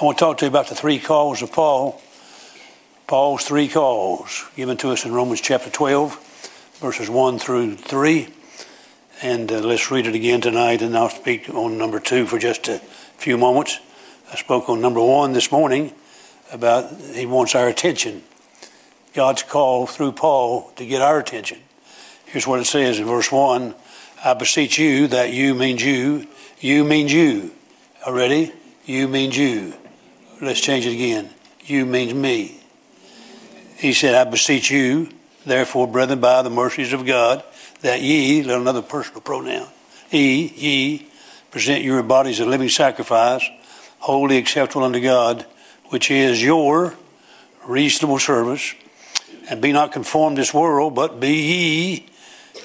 I want to talk to you about the three calls of Paul. Paul's three calls given to us in Romans chapter 12, verses 1 through 3. And uh, let's read it again tonight, and I'll speak on number two for just a few moments. I spoke on number one this morning about he wants our attention. God's call through Paul to get our attention. Here's what it says in verse 1 I beseech you, that you means you, you means you. Already? You means you. Let's change it again. You means me. He said, I beseech you, therefore, brethren, by the mercies of God, that ye, another personal pronoun, ye, ye, present your bodies a living sacrifice, wholly acceptable unto God, which is your reasonable service. And be not conformed to this world, but be ye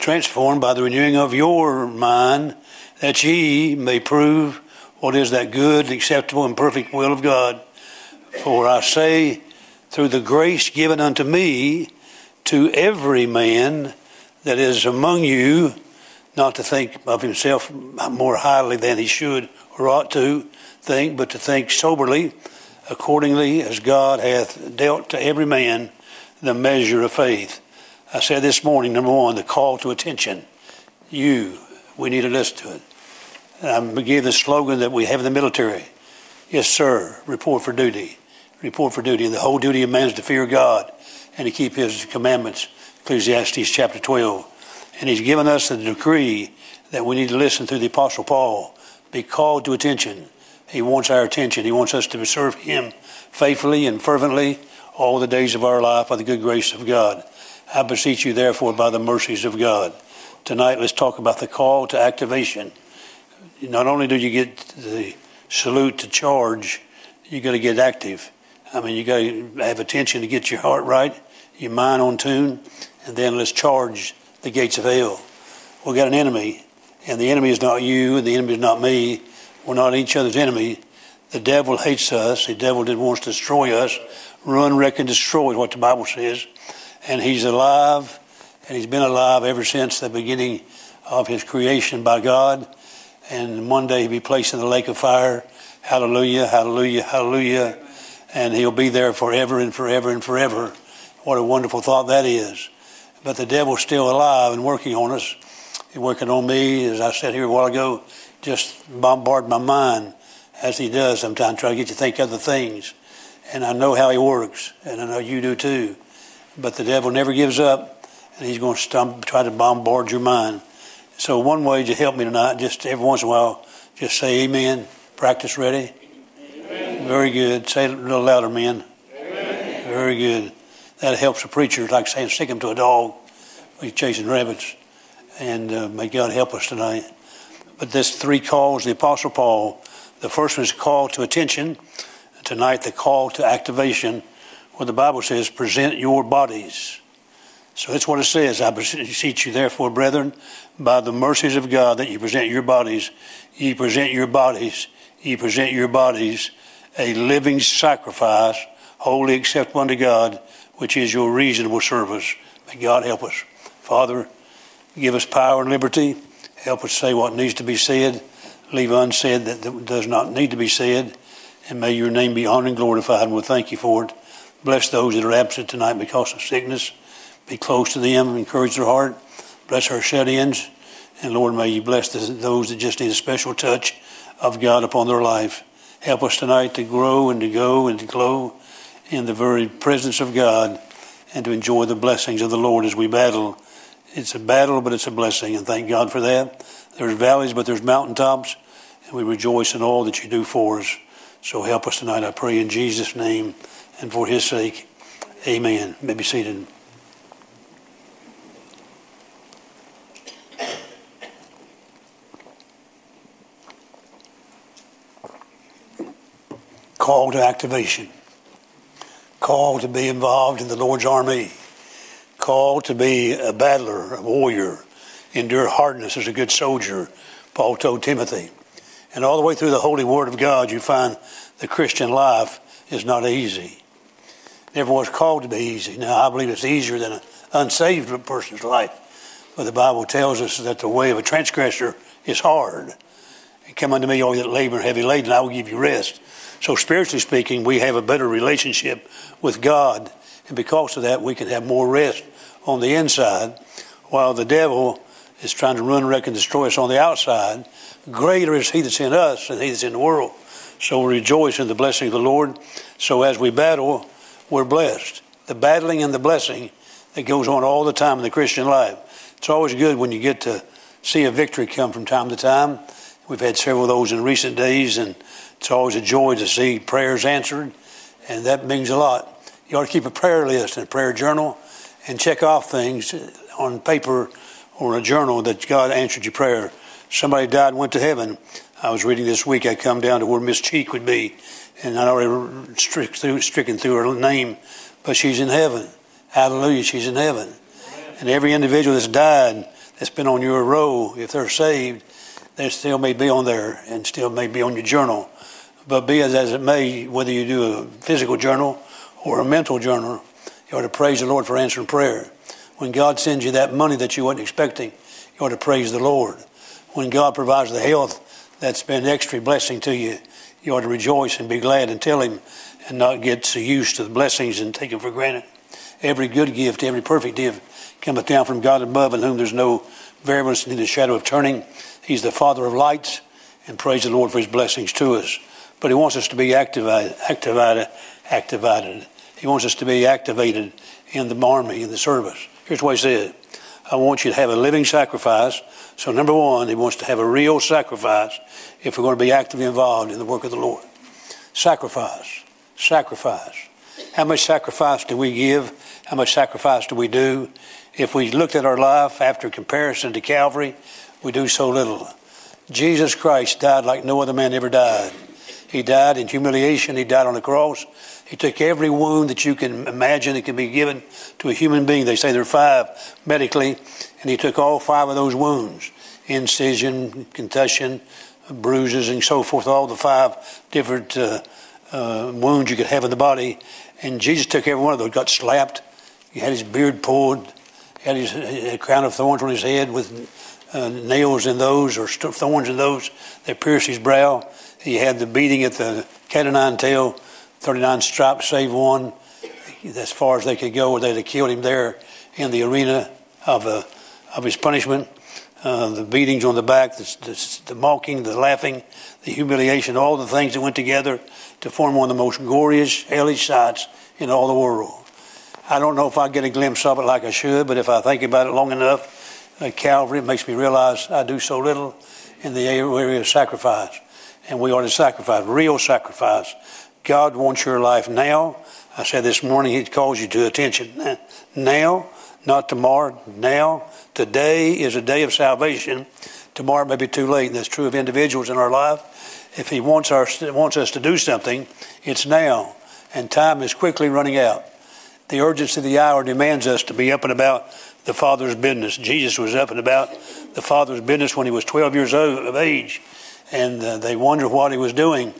transformed by the renewing of your mind, that ye may prove what is that good, acceptable, and perfect will of God. For I say, through the grace given unto me, to every man that is among you, not to think of himself more highly than he should or ought to think, but to think soberly, accordingly as God hath dealt to every man the measure of faith. I said this morning, number one, the call to attention. You, we need to listen to it. And I gave the slogan that we have in the military. Yes, sir. Report for duty. Report for duty. And the whole duty of man is to fear God and to keep his commandments. Ecclesiastes chapter 12. And he's given us the decree that we need to listen through the Apostle Paul. Be called to attention. He wants our attention. He wants us to serve him faithfully and fervently all the days of our life by the good grace of God. I beseech you, therefore, by the mercies of God. Tonight, let's talk about the call to activation. Not only do you get the salute to charge, you got to get active. I mean, you got to have attention to get your heart right, your mind on tune, and then let's charge the gates of hell. We've got an enemy, and the enemy is not you, and the enemy is not me. We're not each other's enemy. The devil hates us. The devil wants to destroy us. Run, wreck, and destroy is what the Bible says. And he's alive, and he's been alive ever since the beginning of his creation by God. And one day he'll be placed in the lake of fire. Hallelujah, hallelujah, hallelujah. And he'll be there forever and forever and forever. What a wonderful thought that is. But the devil's still alive and working on us. He's working on me, as I said here a while ago, just bombard my mind as he does sometimes, try to get you to think other things. And I know how he works, and I know you do too. But the devil never gives up, and he's going to stump, try to bombard your mind. So one way to help me tonight, just every once in a while, just say amen. Practice ready. Very good. Say it a little louder, men. Very good. That helps a preacher, like saying stick him to a dog. He's chasing rabbits. And uh, may God help us tonight. But this three calls, the Apostle Paul, the first is call to attention. Tonight, the call to activation, where the Bible says, present your bodies. So that's what it says. I beseech you, therefore, brethren, by the mercies of God, that you present your bodies, ye present your bodies, ye present your bodies a living sacrifice, wholly acceptable unto God, which is your reasonable service. May God help us. Father, give us power and liberty. Help us say what needs to be said leave unsaid that does not need to be said. And may your name be honored and glorified. And we'll thank you for it. Bless those that are absent tonight because of sickness. Be close to them, encourage their heart. Bless our shut ins. And Lord, may you bless those that just need a special touch of God upon their life. Help us tonight to grow and to go and to glow in the very presence of God and to enjoy the blessings of the Lord as we battle. It's a battle, but it's a blessing, and thank God for that. There's valleys, but there's mountaintops, and we rejoice in all that you do for us. So help us tonight, I pray, in Jesus' name and for his sake. Amen. May be seated. Call to activation. Call to be involved in the Lord's army. Call to be a battler, a warrior endure hardness as a good soldier, Paul told Timothy. And all the way through the Holy Word of God, you find the Christian life is not easy. Never was called to be easy. Now, I believe it's easier than an unsaved person's life. But the Bible tells us that the way of a transgressor is hard. Come unto me, all that labor and heavy laden, I will give you rest. So, spiritually speaking, we have a better relationship with God, and because of that, we can have more rest on the inside, while the devil is trying to run, wreck, and destroy us on the outside. Greater is He that's in us than He that's in the world. So we rejoice in the blessing of the Lord. So as we battle, we're blessed. The battling and the blessing that goes on all the time in the Christian life. It's always good when you get to see a victory come from time to time. We've had several of those in recent days, and it's always a joy to see prayers answered, and that means a lot. You ought to keep a prayer list and a prayer journal and check off things on paper or a journal that God answered your prayer. Somebody died and went to heaven. I was reading this week, I come down to where Miss Cheek would be, and I'd already stricken through her name, but she's in heaven. Hallelujah, she's in heaven. And every individual that's died, that's been on your row, if they're saved, they still may be on there and still may be on your journal. But be as, as it may, whether you do a physical journal or a mental journal, you ought to praise the Lord for answering prayer. When God sends you that money that you wasn't expecting, you ought to praise the Lord. When God provides the health that's been extra blessing to you, you ought to rejoice and be glad and tell Him and not get so used to the blessings and take them for granted. Every good gift, every perfect gift cometh down from God above, in whom there's no variableness neither shadow of turning. He's the Father of lights, and praise the Lord for His blessings to us. But He wants us to be activated, activated, activated. He wants us to be activated in the army, in the service. Here's what He said I want you to have a living sacrifice. So, number one, He wants to have a real sacrifice if we're going to be actively involved in the work of the Lord. Sacrifice. Sacrifice. How much sacrifice do we give? How much sacrifice do we do? If we looked at our life after comparison to Calvary, we do so little. Jesus Christ died like no other man ever died. He died in humiliation. He died on the cross. He took every wound that you can imagine that can be given to a human being. They say there are five medically, and he took all five of those wounds incision, concussion, bruises, and so forth, all the five different uh, uh, wounds you could have in the body. And Jesus took every one of those, got slapped. He had his beard pulled, He had his a crown of thorns on his head with uh, nails in those or thorns in those that pierced his brow. He had the beating at the cat o' nine tail 39 stripes save one. As far as they could go, they'd have killed him there in the arena of, uh, of his punishment. Uh, the beatings on the back, the, the, the, mocking, the laughing, the humiliation, all the things that went together to form one of the most glorious, hellish sights in all the world. I don't know if I get a glimpse of it like I should, but if I think about it long enough, at Calvary, makes me realize I do so little in the area of sacrifice. And we ought to sacrifice, real sacrifice, God wants your life now. I said this morning, He calls you to attention now, not tomorrow, now. Today is a day of salvation. Tomorrow may be too late, and that's true of individuals in our life. If He wants, our, wants us to do something, it's now, and time is quickly running out. The urgency of the hour demands us to be up and about the Father's business. Jesus was up and about the Father's business when he was 12 years old, of age, and uh, they wondered what he was doing.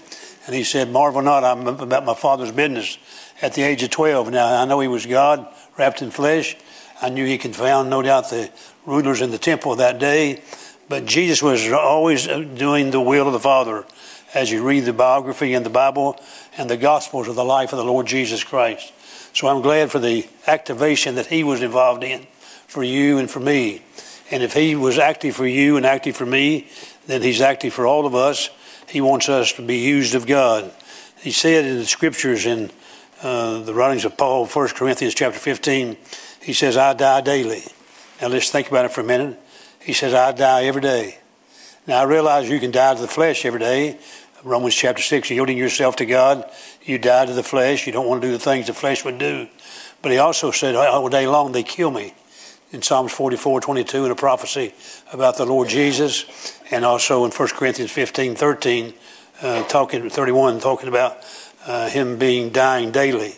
And he said, Marvel not, I'm about my father's business at the age of 12. Now, I know he was God wrapped in flesh. I knew he confound, no doubt, the rulers in the temple that day. But Jesus was always doing the will of the Father as you read the biography in the Bible and the Gospels of the life of the Lord Jesus Christ. So I'm glad for the activation that he was involved in for you and for me. And if he was active for you and active for me, then he's active for all of us he wants us to be used of God. He said in the scriptures in uh, the writings of Paul, 1 Corinthians chapter 15, he says, I die daily. Now let's think about it for a minute. He says, I die every day. Now I realize you can die to the flesh every day. Romans chapter 6, yielding yourself to God, you die to the flesh. You don't want to do the things the flesh would do. But he also said, all day long they kill me. In Psalms 44, 22, in a prophecy about the Lord Jesus and also in 1 Corinthians 15, 13, uh, talking 31, talking about uh, him being dying daily.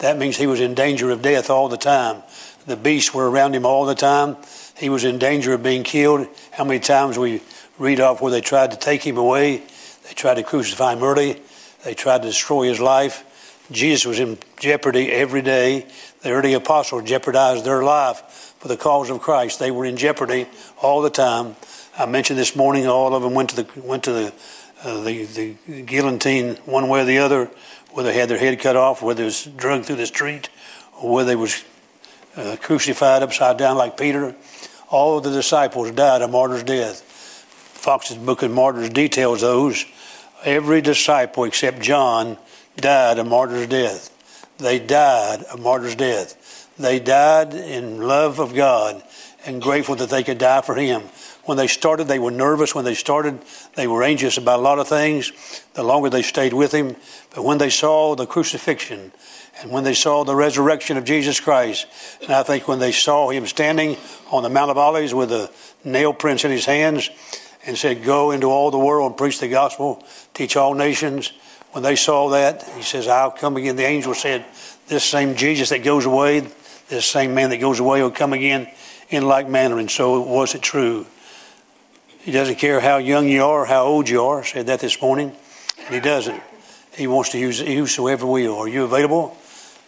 That means he was in danger of death all the time. The beasts were around him all the time. He was in danger of being killed. How many times we read off where they tried to take him away? They tried to crucify him early. They tried to destroy his life. Jesus was in jeopardy every day. The early apostles jeopardized their life for the cause of Christ. They were in jeopardy all the time. I mentioned this morning, all of them went to the went to the uh, the, the guillotine one way or the other, whether they had their head cut off, whether it was dragged through the street, or whether they was uh, crucified upside down like Peter. All the disciples died a martyr's death. Foxe's Book of Martyrs details those. Every disciple except John died a martyr's death. They died a martyr's death. They died in love of God and grateful that they could die for Him. When they started, they were nervous. When they started, they were anxious about a lot of things. The longer they stayed with Him. But when they saw the crucifixion and when they saw the resurrection of Jesus Christ, and I think when they saw Him standing on the Mount of Olives with the nail prints in His hands and said, Go into all the world and preach the gospel, teach all nations. When they saw that, He says, I'll come again. The angel said, This same Jesus that goes away, this same man that goes away will come again in like manner. And so was it true. He doesn't care how young you are, how old you are. I said that this morning. And he doesn't. He wants to use whosoever we are. Are you available?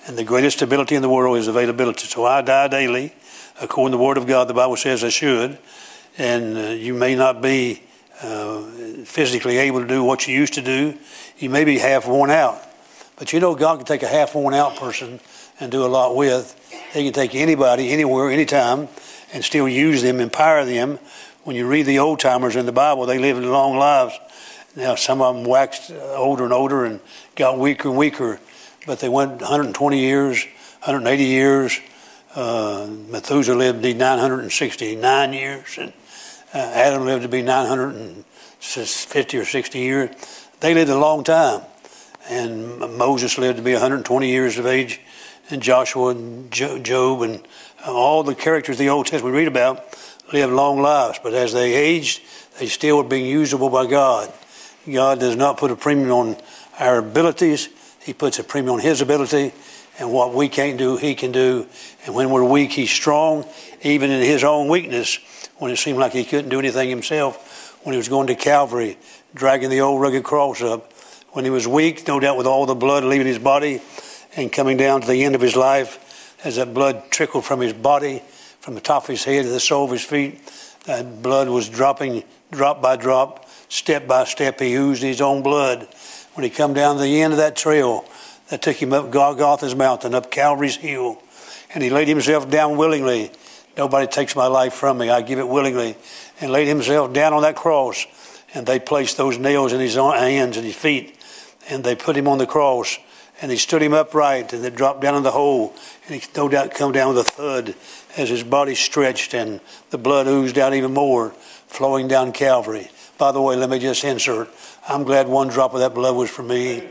And the greatest ability in the world is availability. So I die daily, according to the Word of God. The Bible says I should. And uh, you may not be uh, physically able to do what you used to do. You may be half worn out. But you know, God can take a half worn out person and do a lot with. They can take anybody, anywhere, anytime, and still use them, empower them when you read the old timers in the Bible, they lived long lives. Now, some of them waxed older and older and got weaker and weaker, but they went 120 years, 180 years. Uh, Methuselah lived to be 969 years, and uh, Adam lived to be 950 or 60 years. They lived a long time. And Moses lived to be 120 years of age, and Joshua and Job and uh, all the characters of the Old Testament we read about lived long lives, but as they aged, they still were being usable by God. God does not put a premium on our abilities, He puts a premium on His ability, and what we can't do, He can do. And when we're weak, He's strong, even in His own weakness, when it seemed like He couldn't do anything Himself, when He was going to Calvary, dragging the old rugged cross up. When He was weak, no doubt with all the blood leaving His body and coming down to the end of His life, as that blood trickled from His body from the top of his head to the sole of his feet. That blood was dropping drop by drop, step by step. He oozed his own blood. When he come down to the end of that trail that took him up Golgotha's mountain, up Calvary's hill, and he laid himself down willingly. Nobody takes my life from me. I give it willingly. And laid himself down on that cross. And they placed those nails in his hands and his feet. And they put him on the cross. And they stood him upright. And they dropped down in the hole. And he no doubt come down with a thud as his body stretched and the blood oozed out even more, flowing down Calvary. By the way, let me just insert I'm glad one drop of that blood was for me.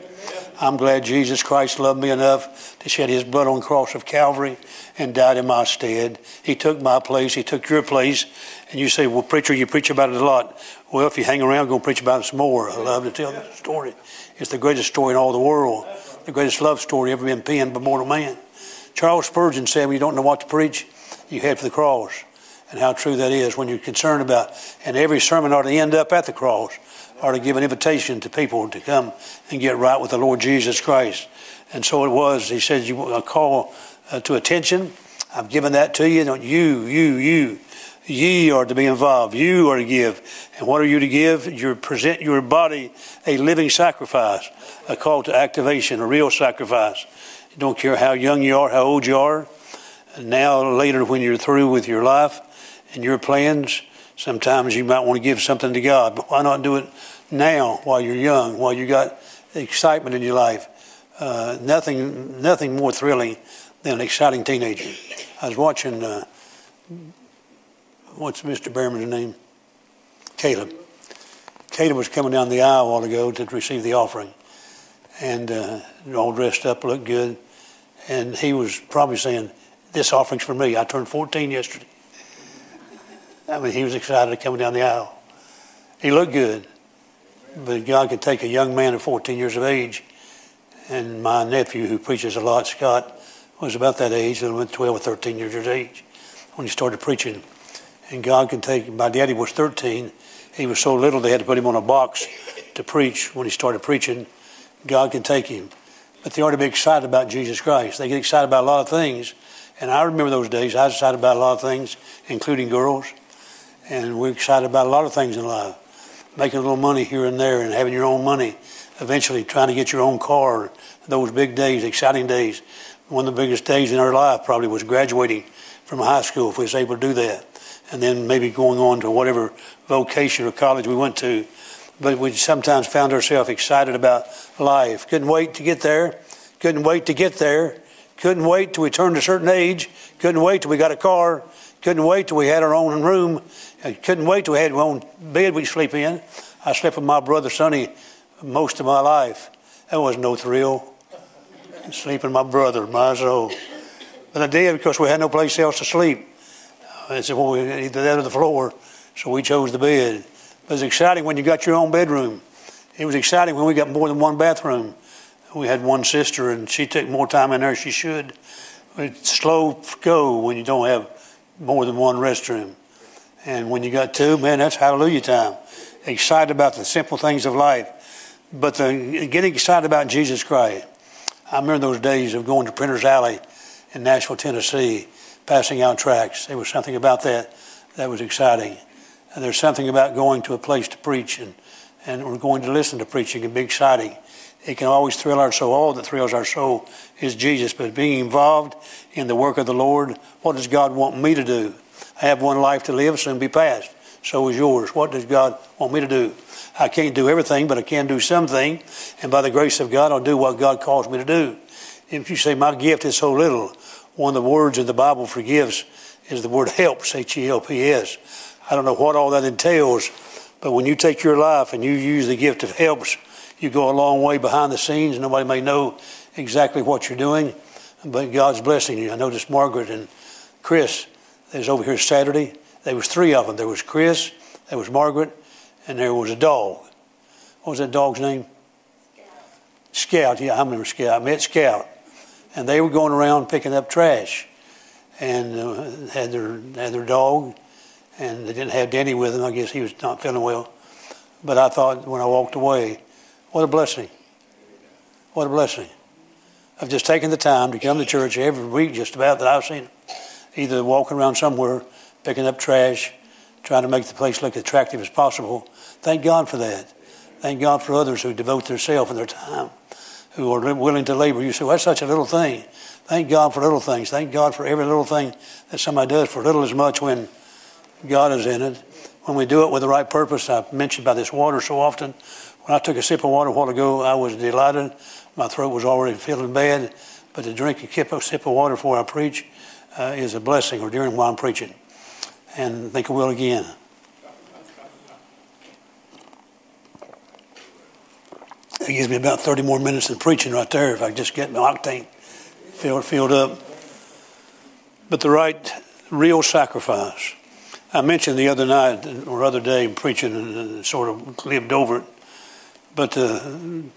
I'm glad Jesus Christ loved me enough to shed his blood on the cross of Calvary and died in my stead. He took my place. He took your place. And you say, well, preacher, you preach about it a lot. Well, if you hang around, go preach about it some more. I love to tell the story. It's the greatest story in all the world. The greatest love story ever been penned by mortal man. Charles Spurgeon said, when you don't know what to preach, you head for the cross. And how true that is when you're concerned about, and every sermon ought to end up at the cross, or to give an invitation to people to come and get right with the Lord Jesus Christ. And so it was. He said, "You call uh, to attention. I've given that to you. Don't you, you, you, ye are to be involved. You are to give. And what are you to give? You present your body a living sacrifice, a call to activation, a real sacrifice. You don't care how young you are, how old you are. Now, later, when you're through with your life and your plans, sometimes you might want to give something to God. But why not do it now while you're young, while you got excitement in your life? Uh, nothing, nothing more thrilling than an exciting teenager. I was watching, uh, what's Mr. Behrman's name? Caleb. Caleb was coming down the aisle a while ago to receive the offering, and uh, all dressed up, looked good, and he was probably saying, this offering's for me. I turned 14 yesterday. I mean, he was excited coming down the aisle. He looked good, but God could take a young man of 14 years of age. And my nephew, who preaches a lot, Scott, was about that age, 12 or 13 years of age when he started preaching. And God can take, my daddy was 13. He was so little they had to put him on a box to preach when he started preaching. God can take him. But they ought to be excited about Jesus Christ. They get excited about a lot of things, and I remember those days. I was excited about a lot of things, including girls. And we're excited about a lot of things in life. Making a little money here and there and having your own money. Eventually trying to get your own car. Those big days, exciting days. One of the biggest days in our life probably was graduating from high school if we was able to do that. And then maybe going on to whatever vocation or college we went to. But we sometimes found ourselves excited about life. Couldn't wait to get there. Couldn't wait to get there. Couldn't wait till we turned a certain age. Couldn't wait till we got a car. Couldn't wait till we had our own room. Couldn't wait till we had our own bed we sleep in. I slept with my brother Sonny most of my life. That was no thrill. Sleeping with my brother, my soul. But I did because we had no place else to sleep. It's either that or the floor. So we chose the bed. But it was exciting when you got your own bedroom. It was exciting when we got more than one bathroom. We had one sister, and she took more time in there she should. It's slow go when you don't have more than one restroom. And when you got two, man, that's hallelujah time. Excited about the simple things of life. But the, getting excited about Jesus Christ. I remember those days of going to Printer's Alley in Nashville, Tennessee, passing out tracts. There was something about that that was exciting. And there's something about going to a place to preach and, and we're going to listen to preaching and be exciting. It can always thrill our soul. All that thrills our soul is Jesus. But being involved in the work of the Lord, what does God want me to do? I have one life to live, soon be past. So is yours. What does God want me to do? I can't do everything, but I can do something. And by the grace of God, I'll do what God calls me to do. If you say, My gift is so little, one of the words in the Bible for gifts is the word helps, H E L P S. I don't know what all that entails, but when you take your life and you use the gift of helps, you go a long way behind the scenes. Nobody may know exactly what you're doing, but God's blessing you. I noticed Margaret and Chris. Was over here Saturday. There was three of them. There was Chris, there was Margaret, and there was a dog. What was that dog's name? Scout. Scout. Yeah, I remember Scout. I met Scout, and they were going around picking up trash, and uh, had their had their dog, and they didn't have Danny with them. I guess he was not feeling well. But I thought when I walked away, what a blessing. What a blessing. I've just taken the time to come to church every week, just about that I've seen either walking around somewhere, picking up trash, trying to make the place look attractive as possible. Thank God for that. Thank God for others who devote themselves and their time, who are willing to labor. You say, well, that's such a little thing. Thank God for little things. Thank God for every little thing that somebody does, for little as much when God is in it. When we do it with the right purpose, I've mentioned about this water so often. When I took a sip of water a while ago, I was delighted. My throat was already feeling bad, but to drink a sip of water before I preach uh, is a blessing, or during while I'm preaching. And think I will again. It gives me about 30 more minutes of preaching right there if I just get my octane filled, filled up. But the right, real sacrifice. I mentioned the other night or other day preaching and sort of lived over it but uh,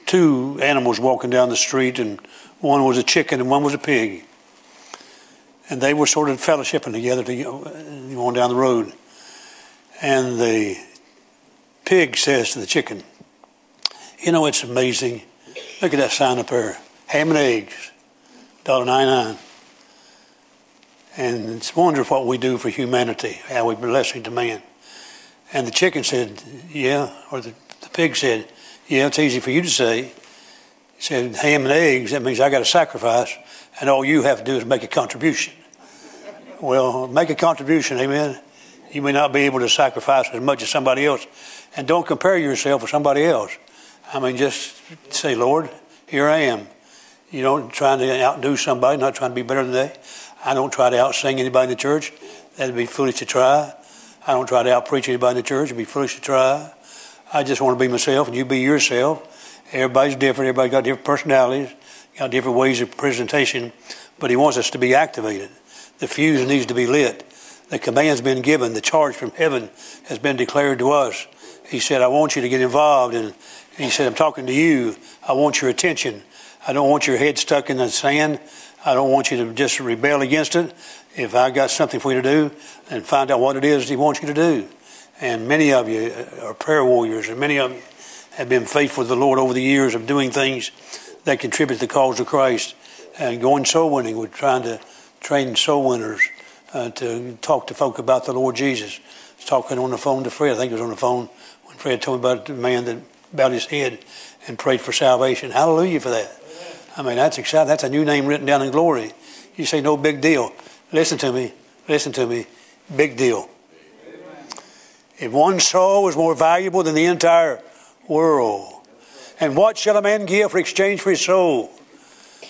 two animals walking down the street, and one was a chicken and one was a pig. And they were sort of fellowshipping together to, going down the road. And the pig says to the chicken, You know, it's amazing. Look at that sign up there ham and eggs, $1.99. And it's wonderful what we do for humanity, how we bless to man. And the chicken said, Yeah, or the, the pig said, yeah, it's easy for you to say. He said, ham and eggs, that means I got to sacrifice, and all you have to do is make a contribution. well, make a contribution, amen. You may not be able to sacrifice as much as somebody else. And don't compare yourself with somebody else. I mean, just say, Lord, here I am. You know, trying to outdo somebody, not trying to be better than they. I don't try to outsing anybody in the church. That'd be foolish to try. I don't try to outpreach anybody in the church. It'd be foolish to try. I just want to be myself and you be yourself. Everybody's different. Everybody got different personalities, got different ways of presentation, but he wants us to be activated. The fuse needs to be lit. The command's been given. The charge from heaven has been declared to us. He said, I want you to get involved. And he said, I'm talking to you. I want your attention. I don't want your head stuck in the sand. I don't want you to just rebel against it. If I got something for you to do, and find out what it is he wants you to do. And many of you are prayer warriors, and many of you have been faithful to the Lord over the years of doing things that contribute to the cause of Christ. And going soul winning, we're trying to train soul winners uh, to talk to folk about the Lord Jesus. I was talking on the phone to Fred. I think it was on the phone when Fred told me about the man that bowed his head and prayed for salvation. Hallelujah for that. I mean, that's exciting. That's a new name written down in glory. You say, no big deal. Listen to me. Listen to me. Big deal. If one soul is more valuable than the entire world, and what shall a man give for exchange for his soul?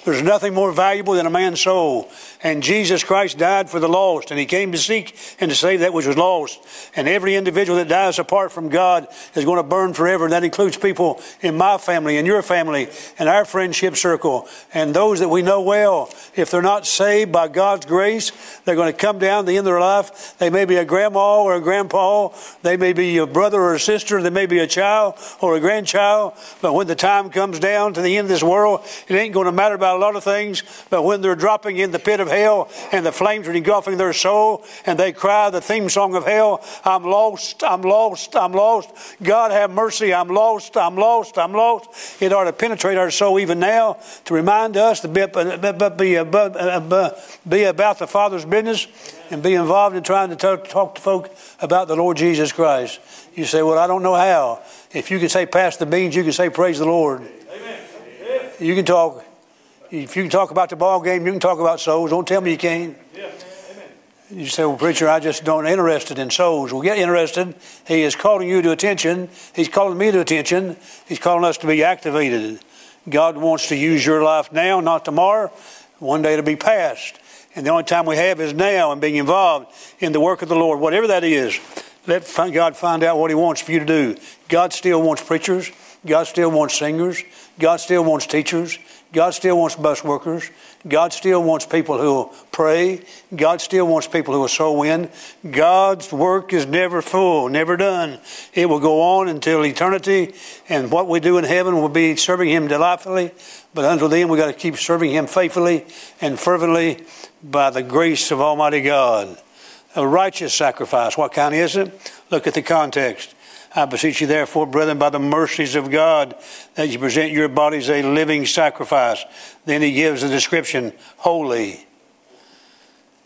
There's nothing more valuable than a man's soul. And Jesus Christ died for the lost, and He came to seek and to save that which was lost. And every individual that dies apart from God is going to burn forever. And that includes people in my family, in your family, and our friendship circle, and those that we know well. If they're not saved by God's grace, they're going to come down the end of their life. They may be a grandma or a grandpa. They may be a brother or a sister. They may be a child or a grandchild. But when the time comes down to the end of this world, it ain't going to matter about a lot of things. But when they're dropping in the pit of hell and the flames are engulfing their soul and they cry the theme song of hell I'm lost, I'm lost, I'm lost. God have mercy, I'm lost, I'm lost, I'm lost. It ought to penetrate our soul even now to remind us to be, be, be about the Father's business and be involved in trying to talk, talk to folk about the Lord Jesus Christ. You say, Well, I don't know how. If you can say, Pass the beans, you can say, Praise the Lord. Amen. You can talk. If you can talk about the ball game, you can talk about souls. Don't tell me you can't. Yeah. You say, well, preacher, I just don't interested in souls. Well, get interested. He is calling you to attention. He's calling me to attention. He's calling us to be activated. God wants to use your life now, not tomorrow. One day it'll be past. And the only time we have is now and being involved in the work of the Lord, whatever that is. Let God find out what He wants for you to do. God still wants preachers. God still wants singers. God still wants teachers. God still wants bus workers. God still wants people who will pray. God still wants people who will sow in. God's work is never full, never done. It will go on until eternity, and what we do in heaven will be serving Him delightfully. But until then, we've got to keep serving Him faithfully and fervently by the grace of Almighty God. A righteous sacrifice. What kind is it? Look at the context. I beseech you, therefore, brethren, by the mercies of God, that you present your bodies a living sacrifice. Then he gives the description holy,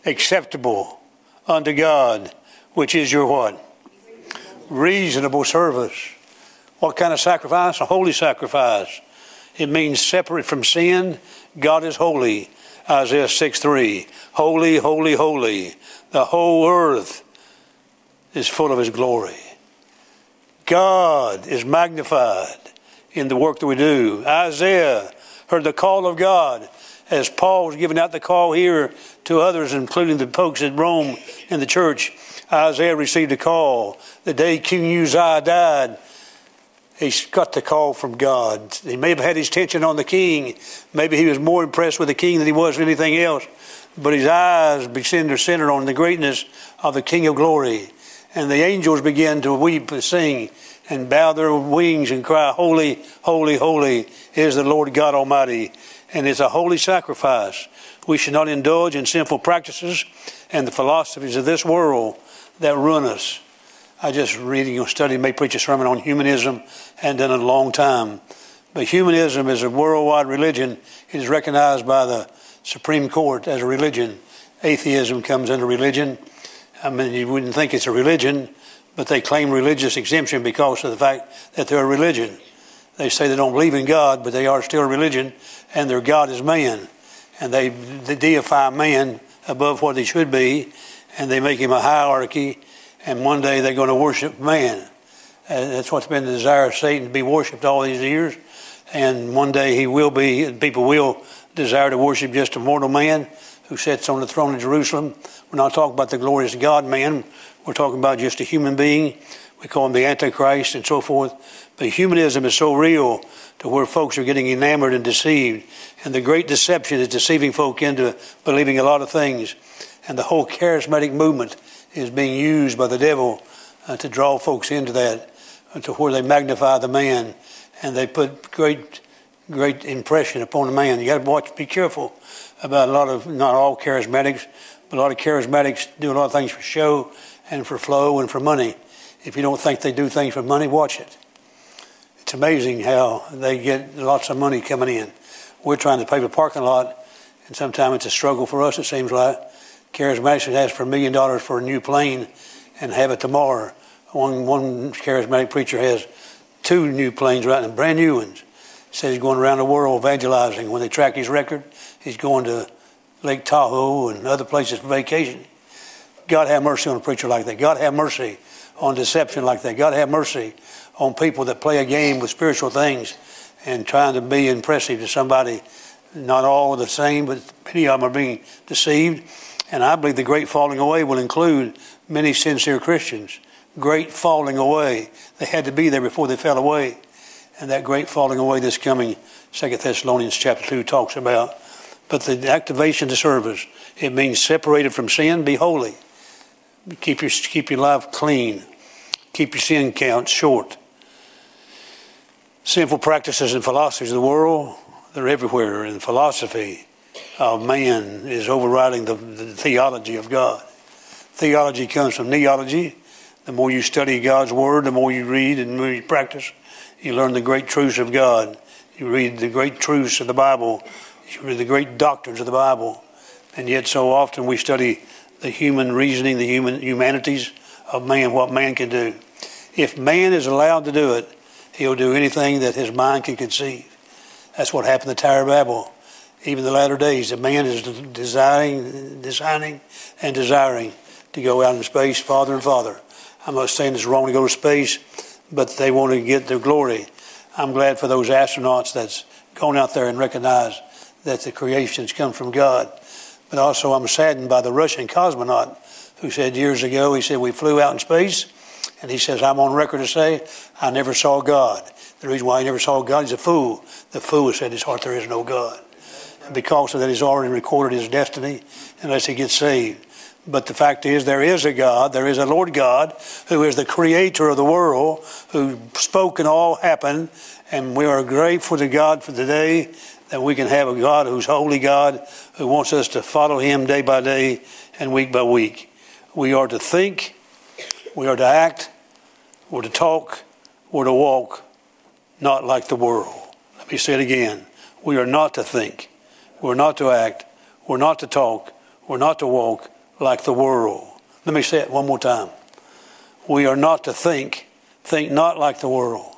acceptable unto God, which is your what? Reasonable service. What kind of sacrifice? A holy sacrifice. It means separate from sin. God is holy. Isaiah 6 3. Holy, holy, holy. The whole earth is full of his glory. God is magnified in the work that we do. Isaiah heard the call of God as Paul was giving out the call here to others, including the folks at Rome in the church. Isaiah received a call. The day King Uzziah died, he got the call from God. He may have had his attention on the king. Maybe he was more impressed with the king than he was with anything else. But his eyes began to center on the greatness of the King of Glory. And the angels began to weep and sing and bow their wings and cry, Holy, holy, holy is the Lord God Almighty. And it's a holy sacrifice. We should not indulge in sinful practices and the philosophies of this world that ruin us. I just reading or studying, may preach a sermon on humanism and it a long time. But humanism is a worldwide religion. It is recognized by the Supreme Court as a religion. Atheism comes under religion. I mean, you wouldn't think it's a religion, but they claim religious exemption because of the fact that they're a religion. They say they don't believe in God, but they are still a religion, and their God is man. And they, they deify man above what he should be, and they make him a hierarchy, and one day they're going to worship man. And that's what's been the desire of Satan to be worshipped all these years. And one day he will be, and people will desire to worship just a mortal man who sits on the throne in Jerusalem. We're not talking about the glorious God man. We're talking about just a human being. We call him the Antichrist and so forth. But humanism is so real to where folks are getting enamored and deceived. And the great deception is deceiving folk into believing a lot of things. And the whole charismatic movement is being used by the devil uh, to draw folks into that, uh, to where they magnify the man and they put great, great impression upon the man. You got to watch, be careful about a lot of, not all charismatics, but a lot of charismatics do a lot of things for show and for flow and for money. If you don't think they do things for money, watch it. It's amazing how they get lots of money coming in. We're trying to pave a parking lot, and sometimes it's a struggle for us, it seems like. Charismatics ask for a million dollars for a new plane, and have it tomorrow. One, one charismatic preacher has two new planes right now, brand new ones. Says he's going around the world evangelizing. When they track his record, he's going to Lake Tahoe and other places for vacation. God have mercy on a preacher like that. God have mercy on deception like that. God have mercy on people that play a game with spiritual things and trying to be impressive to somebody. Not all are the same, but many of them are being deceived. And I believe the great falling away will include many sincere Christians. Great falling away. They had to be there before they fell away. And that great falling away this coming Second Thessalonians chapter 2 talks about. But the activation to service, it means separated from sin, be holy. Keep your, keep your life clean. Keep your sin count short. Sinful practices and philosophies of the world, they're everywhere. And philosophy of man is overriding the, the theology of God. Theology comes from neology. The more you study God's Word, the more you read and the more you practice, you learn the great truths of God. You read the great truths of the Bible. The great doctrines of the Bible. And yet, so often we study the human reasoning, the human humanities of man, what man can do. If man is allowed to do it, he'll do anything that his mind can conceive. That's what happened to Tower of Babel. Even the latter days, the man is desiring, designing and desiring to go out in space, farther and farther. I'm not saying it's wrong to go to space, but they want to get their glory. I'm glad for those astronauts that's gone out there and recognized that the creations come from God. But also, I'm saddened by the Russian cosmonaut who said years ago, he said, We flew out in space, and he says, I'm on record to say, I never saw God. The reason why he never saw God, he's a fool. The fool said in his heart, There is no God. And because of that, he's already recorded his destiny unless he gets saved. But the fact is, there is a God, there is a Lord God who is the creator of the world, who spoke and all happened. And we are grateful to God for the day that we can have a God who's holy God, who wants us to follow Him day by day and week by week. We are to think, we are to act, we're to talk, we're to walk, not like the world. Let me say it again. We are not to think, we're not to act, we're not to talk, we're not to walk like the world. Let me say it one more time. We are not to think, think not like the world.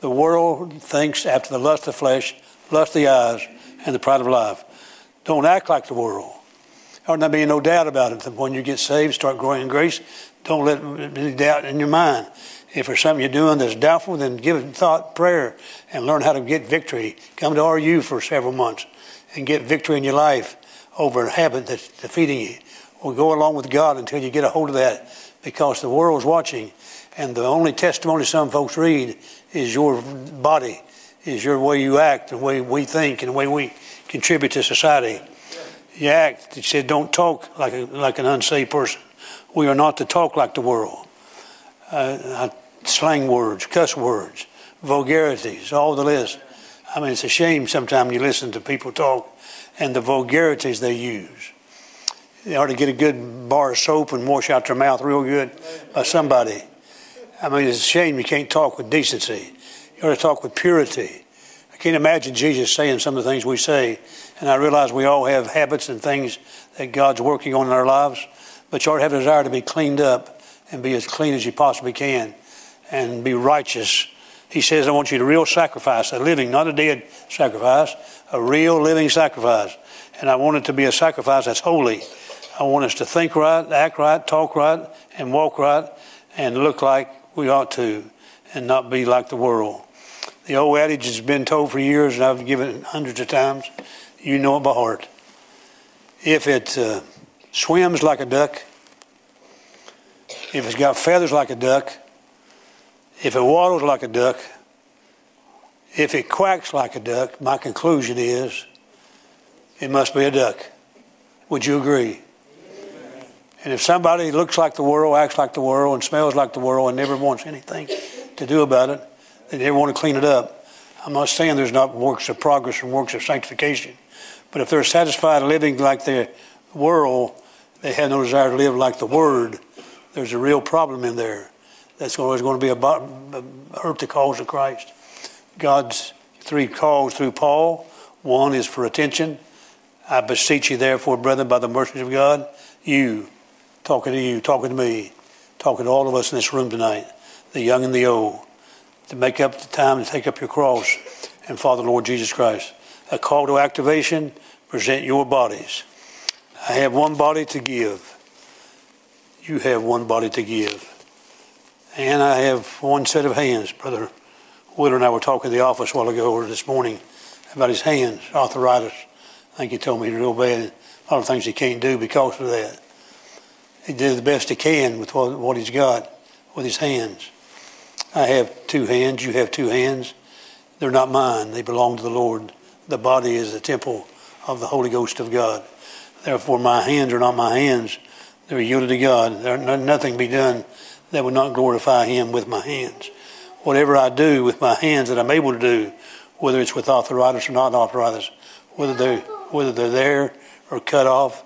The world thinks after the lust of the flesh, lust of the eyes, and the pride of life. Don't act like the world. There not be no doubt about it. When you get saved, start growing in grace, don't let any doubt in your mind. If there's something you're doing that's doubtful, then give it thought, prayer, and learn how to get victory. Come to RU for several months and get victory in your life over a habit that's defeating you. Or go along with God until you get a hold of that because the world's watching. And the only testimony some folks read is your body is your way you act, the way we think, and the way we contribute to society. You act. It said, don't talk like a, like an unsaved person. We are not to talk like the world. Uh, slang words, cuss words, vulgarities, all the list. I mean, it's a shame sometimes you listen to people talk and the vulgarities they use. They ought to get a good bar of soap and wash out their mouth real good by somebody. I mean, it's a shame you can't talk with decency. You ought to talk with purity. I can't imagine Jesus saying some of the things we say, and I realize we all have habits and things that God's working on in our lives, but you ought to have a desire to be cleaned up and be as clean as you possibly can and be righteous. He says, I want you to real sacrifice, a living, not a dead sacrifice, a real living sacrifice. And I want it to be a sacrifice that's holy. I want us to think right, act right, talk right, and walk right, and look like we ought to, and not be like the world. The old adage has been told for years, and I've given it hundreds of times. You know it by heart. If it uh, swims like a duck, if it's got feathers like a duck, if it waddles like a duck, if it quacks like a duck, my conclusion is it must be a duck. Would you agree? And if somebody looks like the world, acts like the world, and smells like the world, and never wants anything to do about it, they never want to clean it up. I'm not saying there's not works of progress and works of sanctification, but if they're satisfied living like the world, they have no desire to live like the Word. There's a real problem in there. That's always going to be about hurt the cause of Christ. God's three calls through Paul. One is for attention. I beseech you, therefore, brethren, by the mercies of God, you, talking to you, talking to me, talking to all of us in this room tonight, the young and the old, to make up the time to take up your cross and follow the Lord Jesus Christ. A call to activation, present your bodies. I have one body to give. You have one body to give. And I have one set of hands. Brother Wheeler and I were talking in the office a while ago or this morning about his hands, arthritis. I think he told me real bad. A lot of things he can't do because of that. He did the best he can with what, what he's got with his hands. I have two hands. You have two hands. They're not mine. They belong to the Lord. The body is the temple of the Holy Ghost of God. Therefore, my hands are not my hands. They're yielded to God. There nothing be done that would not glorify Him with my hands. Whatever I do with my hands that I'm able to do, whether it's with arthritis or not arthritis, whether they're whether they're there or cut off,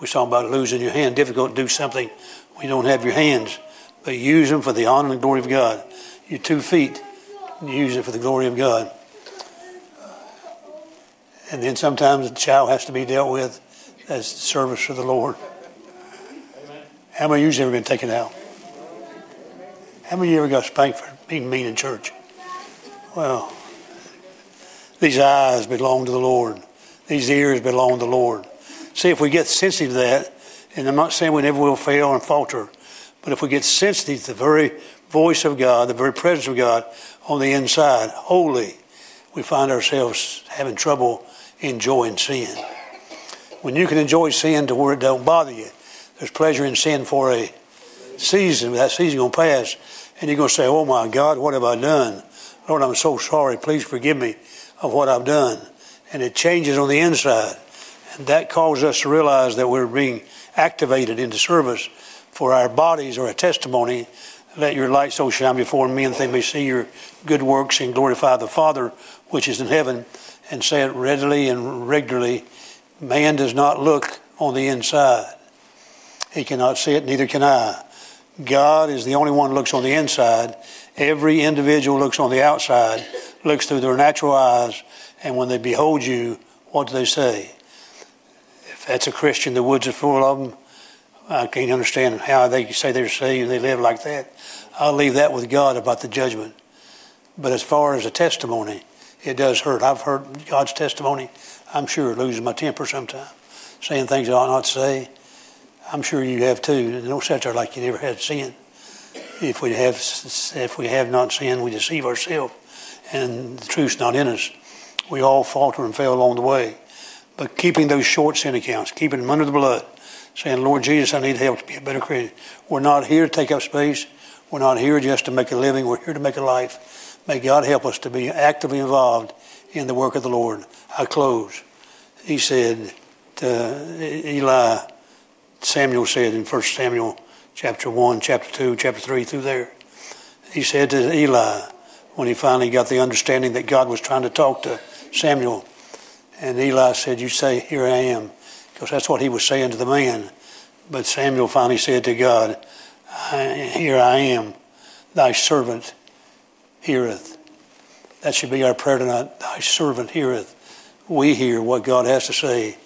we're talking about losing your hand. Difficult to do something when you don't have your hands, but use them for the honor and glory of God. Your two feet, use it for the glory of God. And then sometimes the child has to be dealt with as service for the Lord. How many of you have ever been taken out? How many of you ever got spanked for being mean in church? Well, these eyes belong to the Lord. These ears belong to the Lord. See, if we get sensitive to that, and I'm not saying we never will fail and falter, but if we get sensitive to the very voice of God, the very presence of God on the inside, holy, we find ourselves having trouble enjoying sin. When you can enjoy sin to where it don't bother you, there's pleasure in sin for a season, that season to pass, and you're to say, oh my God, what have I done? Lord, I'm so sorry. Please forgive me of what I've done. And it changes on the inside. And that caused us to realize that we're being activated into service for our bodies or a testimony. Let your light so shine before men that they may see your good works and glorify the Father which is in heaven. And say it readily and regularly. Man does not look on the inside. He cannot see it, neither can I. God is the only one who looks on the inside. Every individual looks on the outside, looks through their natural eyes, and when they behold you, what do they say? That's a Christian, the woods are full of them. I can't understand how they say they're saved, and they live like that. I'll leave that with God about the judgment. But as far as a testimony, it does hurt. I've heard God's testimony. I'm sure losing my temper sometimes, saying things I ought not say. I'm sure you have too. Don't sit there like you never had sin. If we have, if we have not sinned, we deceive ourselves, and the truth's not in us. We all falter and fail along the way. But keeping those short sin accounts, keeping them under the blood, saying, Lord Jesus, I need help to be a better Christian. We're not here to take up space. We're not here just to make a living. We're here to make a life. May God help us to be actively involved in the work of the Lord. I close. He said to uh, Eli, Samuel said in 1 Samuel chapter 1, chapter 2, chapter 3, through there. He said to Eli, when he finally got the understanding that God was trying to talk to Samuel, and Eli said, You say, Here I am. Because that's what he was saying to the man. But Samuel finally said to God, Here I am, thy servant heareth. That should be our prayer tonight. Thy servant heareth. We hear what God has to say.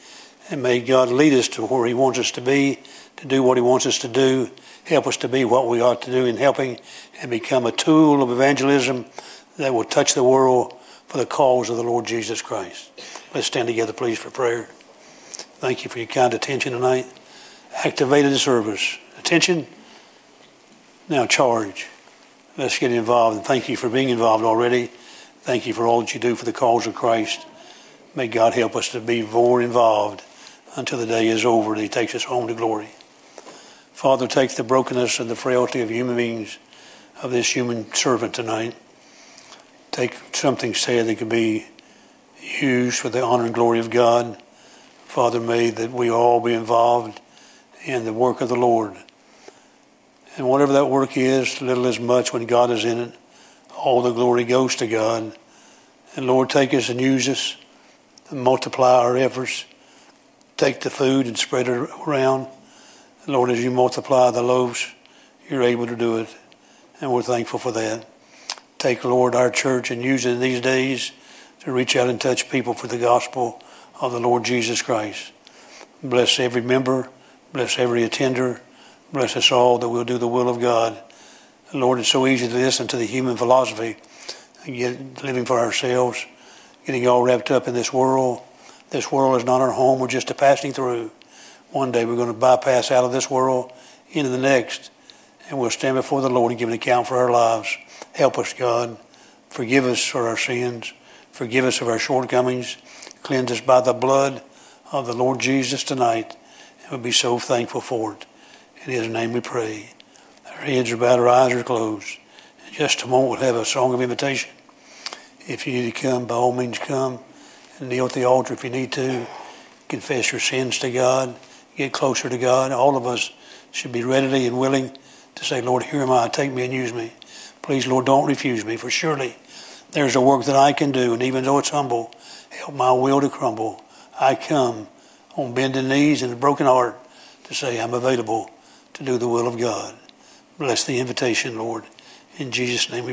And may God lead us to where He wants us to be, to do what He wants us to do, help us to be what we ought to do in helping and become a tool of evangelism that will touch the world for the cause of the Lord Jesus Christ. Let's stand together, please, for prayer. Thank you for your kind attention tonight. Activated service. Attention. Now charge. Let's get involved. And thank you for being involved already. Thank you for all that you do for the cause of Christ. May God help us to be more involved until the day is over and He takes us home to glory. Father, take the brokenness and the frailty of human beings, of this human servant tonight. Take something said that could be used for the honor and glory of God. Father, may that we all be involved in the work of the Lord. And whatever that work is, little as much, when God is in it, all the glory goes to God. And Lord, take us and use us and multiply our efforts. Take the food and spread it around. And Lord, as you multiply the loaves, you're able to do it. And we're thankful for that. Take, Lord, our church and use it in these days to reach out and touch people for the gospel of the Lord Jesus Christ. Bless every member, bless every attender, Bless us all that we'll do the will of God. Lord, it's so easy to listen to the human philosophy and get living for ourselves, getting all wrapped up in this world. This world is not our home. We're just a passing through. One day we're going to bypass out of this world into the next, and we'll stand before the Lord and give an account for our lives. Help us, God. Forgive us for our sins. Forgive us of our shortcomings. Cleanse us by the blood of the Lord Jesus tonight. And we'll be so thankful for it. In His name we pray. Our heads are bowed, our eyes are closed. In just a moment, we'll have a song of invitation. If you need to come, by all means come and kneel at the altar if you need to. Confess your sins to God. Get closer to God. All of us should be ready and willing to say, Lord, here am I. Take me and use me. Please, Lord, don't refuse me, for surely there's a work that I can do, and even though it's humble, help my will to crumble. I come on bending knees and a broken heart to say I'm available to do the will of God. Bless the invitation, Lord. In Jesus' name we pray.